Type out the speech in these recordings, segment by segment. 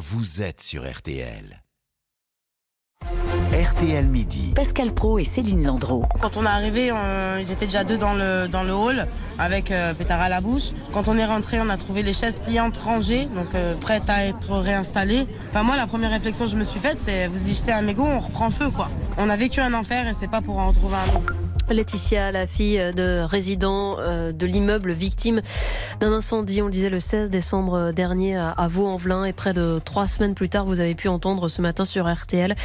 vous êtes sur RTL. RTL Midi. Pascal Pro et Céline Landreau. Quand on est arrivé, on- ils étaient déjà deux dans le, dans le hall avec euh, pétard à la bouche. Quand on est rentré, on a trouvé les chaises pliantes rangées, donc euh, prêtes à être réinstallées. Enfin moi, la première réflexion que je me suis faite, c'est vous y jetez un mégot, on reprend feu quoi. On a vécu un enfer et c'est pas pour en retrouver un autre. Laetitia, la fille de résident euh, de l'immeuble victime d'un incendie, on le disait le 16 décembre dernier à à Vaux-en-Velin et près de trois semaines plus tard, vous avez pu entendre ce matin sur RTL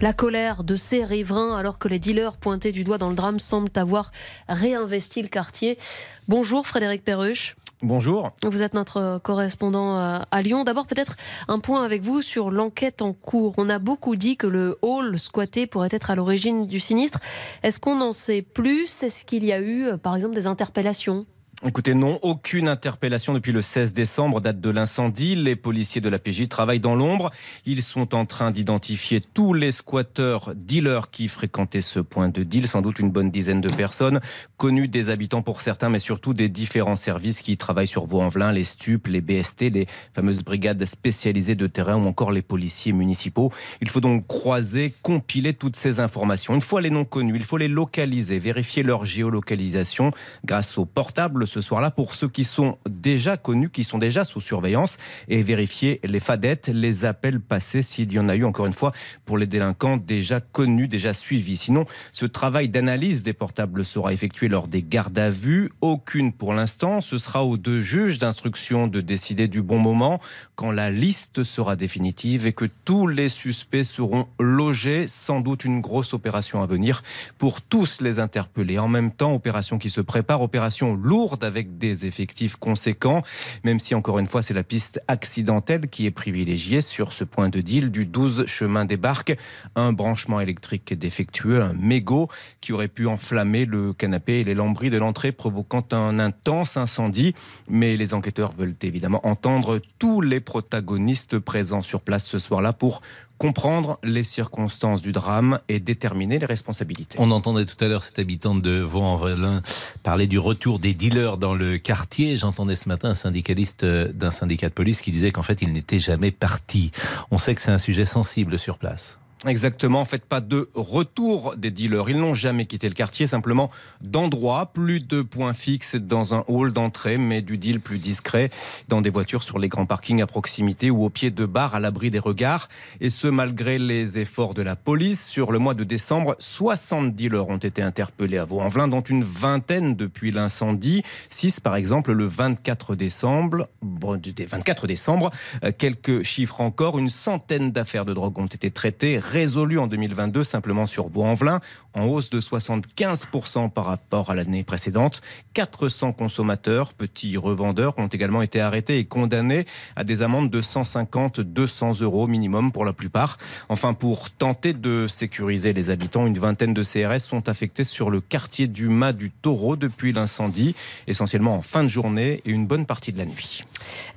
la colère de ces riverains alors que les dealers pointés du doigt dans le drame semblent avoir réinvesti le quartier. Bonjour Frédéric Perruche. Bonjour. Vous êtes notre correspondant euh, à Lyon. D'abord, peut-être un point avec vous sur l'enquête en cours. On a beaucoup dit que le hall squatté pourrait être à l'origine du sinistre. Est-ce qu'on en sait plus? Est-ce qu'il y a eu, euh, par exemple, des interpellations Écoutez, non, aucune interpellation depuis le 16 décembre, date de l'incendie. Les policiers de la PJ travaillent dans l'ombre. Ils sont en train d'identifier tous les squatteurs, dealers qui fréquentaient ce point de deal, sans doute une bonne dizaine de personnes, connues des habitants pour certains, mais surtout des différents services qui travaillent sur Vaux-en-Velin, les STUP, les BST, les fameuses brigades spécialisées de terrain ou encore les policiers municipaux. Il faut donc croiser, compiler toutes ces informations. Une fois les noms connus, il faut les localiser, vérifier leur géolocalisation grâce au portable ce soir-là pour ceux qui sont déjà connus, qui sont déjà sous surveillance et vérifier les fadettes, les appels passés s'il y en a eu encore une fois pour les délinquants déjà connus, déjà suivis. Sinon, ce travail d'analyse des portables sera effectué lors des gardes à vue. Aucune pour l'instant. Ce sera aux deux juges d'instruction de décider du bon moment quand la liste sera définitive et que tous les suspects seront logés. Sans doute une grosse opération à venir pour tous les interpeller. En même temps, opération qui se prépare, opération lourde avec des effectifs conséquents, même si encore une fois c'est la piste accidentelle qui est privilégiée sur ce point de deal du 12 chemin des Barques. Un branchement électrique défectueux, un mégot qui aurait pu enflammer le canapé et les lambris de l'entrée provoquant un intense incendie. Mais les enquêteurs veulent évidemment entendre tous les protagonistes présents sur place ce soir-là pour comprendre les circonstances du drame et déterminer les responsabilités. On entendait tout à l'heure cette habitante de Vaux-en-Velin parler du retour des dealers dans le quartier. J'entendais ce matin un syndicaliste euh, d'un syndicat de police qui disait qu'en fait, il n'était jamais parti. On sait que c'est un sujet sensible sur place. Exactement, en fait, pas de retour des dealers. Ils n'ont jamais quitté le quartier, simplement d'endroits, plus de points fixes dans un hall d'entrée, mais du deal plus discret, dans des voitures sur les grands parkings à proximité ou au pied de bars à l'abri des regards. Et ce, malgré les efforts de la police. Sur le mois de décembre, 60 dealers ont été interpellés à Vaux-en-Velin, dont une vingtaine depuis l'incendie. 6, par exemple, le 24 décembre. Bon, du 24 décembre, Euh, quelques chiffres encore. Une centaine d'affaires de drogue ont été traitées résolu en 2022 simplement sur Vaux-en-Velin, en hausse de 75% par rapport à l'année précédente. 400 consommateurs, petits revendeurs, ont également été arrêtés et condamnés à des amendes de 150-200 euros minimum pour la plupart. Enfin, pour tenter de sécuriser les habitants, une vingtaine de CRS sont affectés sur le quartier du Mas du Taureau depuis l'incendie, essentiellement en fin de journée et une bonne partie de la nuit.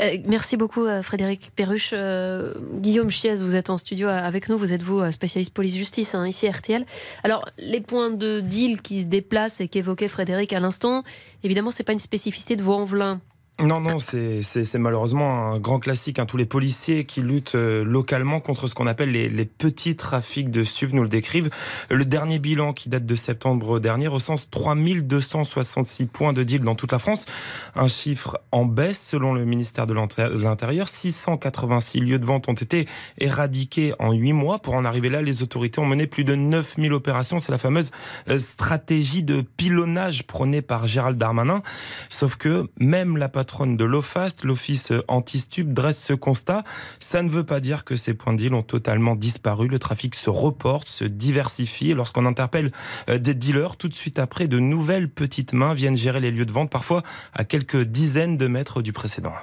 Euh, Merci beaucoup euh, Frédéric Perruche. Euh, Guillaume Chiez, vous êtes en studio avec nous. Vous êtes vous spécialiste police-justice hein, ici RTL. Alors les points de deal qui se déplacent et qu'évoquait Frédéric à l'instant, évidemment c'est pas une spécificité de Vaux-en-Velin. Non, non, c'est malheureusement un grand classique. hein. Tous les policiers qui luttent euh, localement contre ce qu'on appelle les, les petits trafics de stupes nous le décrivent. Le dernier bilan qui date de septembre dernier recense 3266 points de deal dans toute la France. Un chiffre en baisse selon le ministère de l'Inté- de l'Intérieur. 686 lieux de vente ont été éradiqués en 8 mois. Pour en arriver là, les autorités ont mené plus de 9000 opérations. C'est la fameuse euh, stratégie de pilonnage prônée par Gérald Darmanin. Sauf que même la de l'OFAST, l'Office anti-stup, dresse ce constat. Ça ne veut pas dire que ces points de deal ont totalement disparu. Le trafic se reporte, se diversifie. Lorsqu'on interpelle euh, des dealers, tout de suite après, de nouvelles petites mains viennent gérer les lieux de vente, parfois à quelques dizaines de mètres du précédent.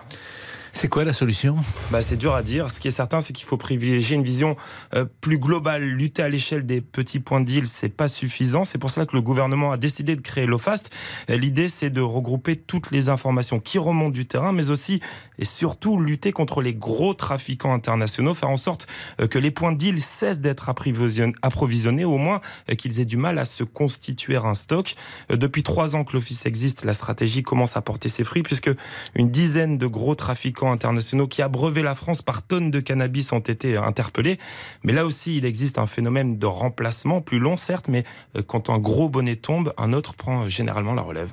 C'est quoi la solution? Bah, C'est dur à dire. Ce qui est certain, c'est qu'il faut privilégier une vision euh, plus globale. Lutter à l'échelle des petits points de deal, c'est pas suffisant. C'est pour cela que le gouvernement a décidé de créer l'OFAST. Euh, L'idée, c'est de regrouper toutes les informations qui remontent du terrain, mais aussi et surtout lutter contre les gros trafiquants internationaux, faire en sorte euh, que les points de deal cessent d'être approvisionn- approvisionnés, au moins qu'ils aient du mal à se constituer un stock. Depuis trois ans que l'Office existe, la stratégie commence à porter ses fruits, puisque une dizaine de gros trafiquants trafiquants internationaux qui abreuvaient la France par tonnes de cannabis ont été interpellés. Mais là aussi, il existe un phénomène de remplacement, plus long certes, mais euh, quand un gros bonnet tombe, un autre prend généralement la relève.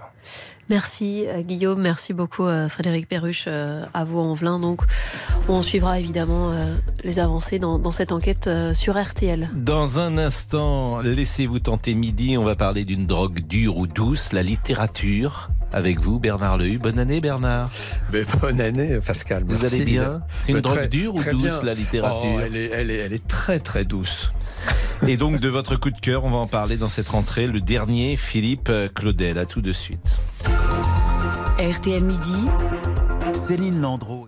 Merci euh, Guillaume, merci beaucoup euh, Frédéric Perruche euh, à vous en Velin. Donc on suivra évidemment les avancées dans, cette enquête sur RTL. Dans un instant, laissez-vous tenter midi, on va parler d'une drogue dure ou douce, la littérature. Avec vous, Bernard Lehu. Bonne année, Bernard. Mais bonne année, Pascal. Vous allez bien C'est une drogue dure ou douce, la littérature oh, elle, est, elle, est, elle est très très douce. Et donc de votre coup de cœur, on va en parler dans cette rentrée. Le dernier, Philippe Claudel. À tout de suite. RTL Midi. Céline Landreau.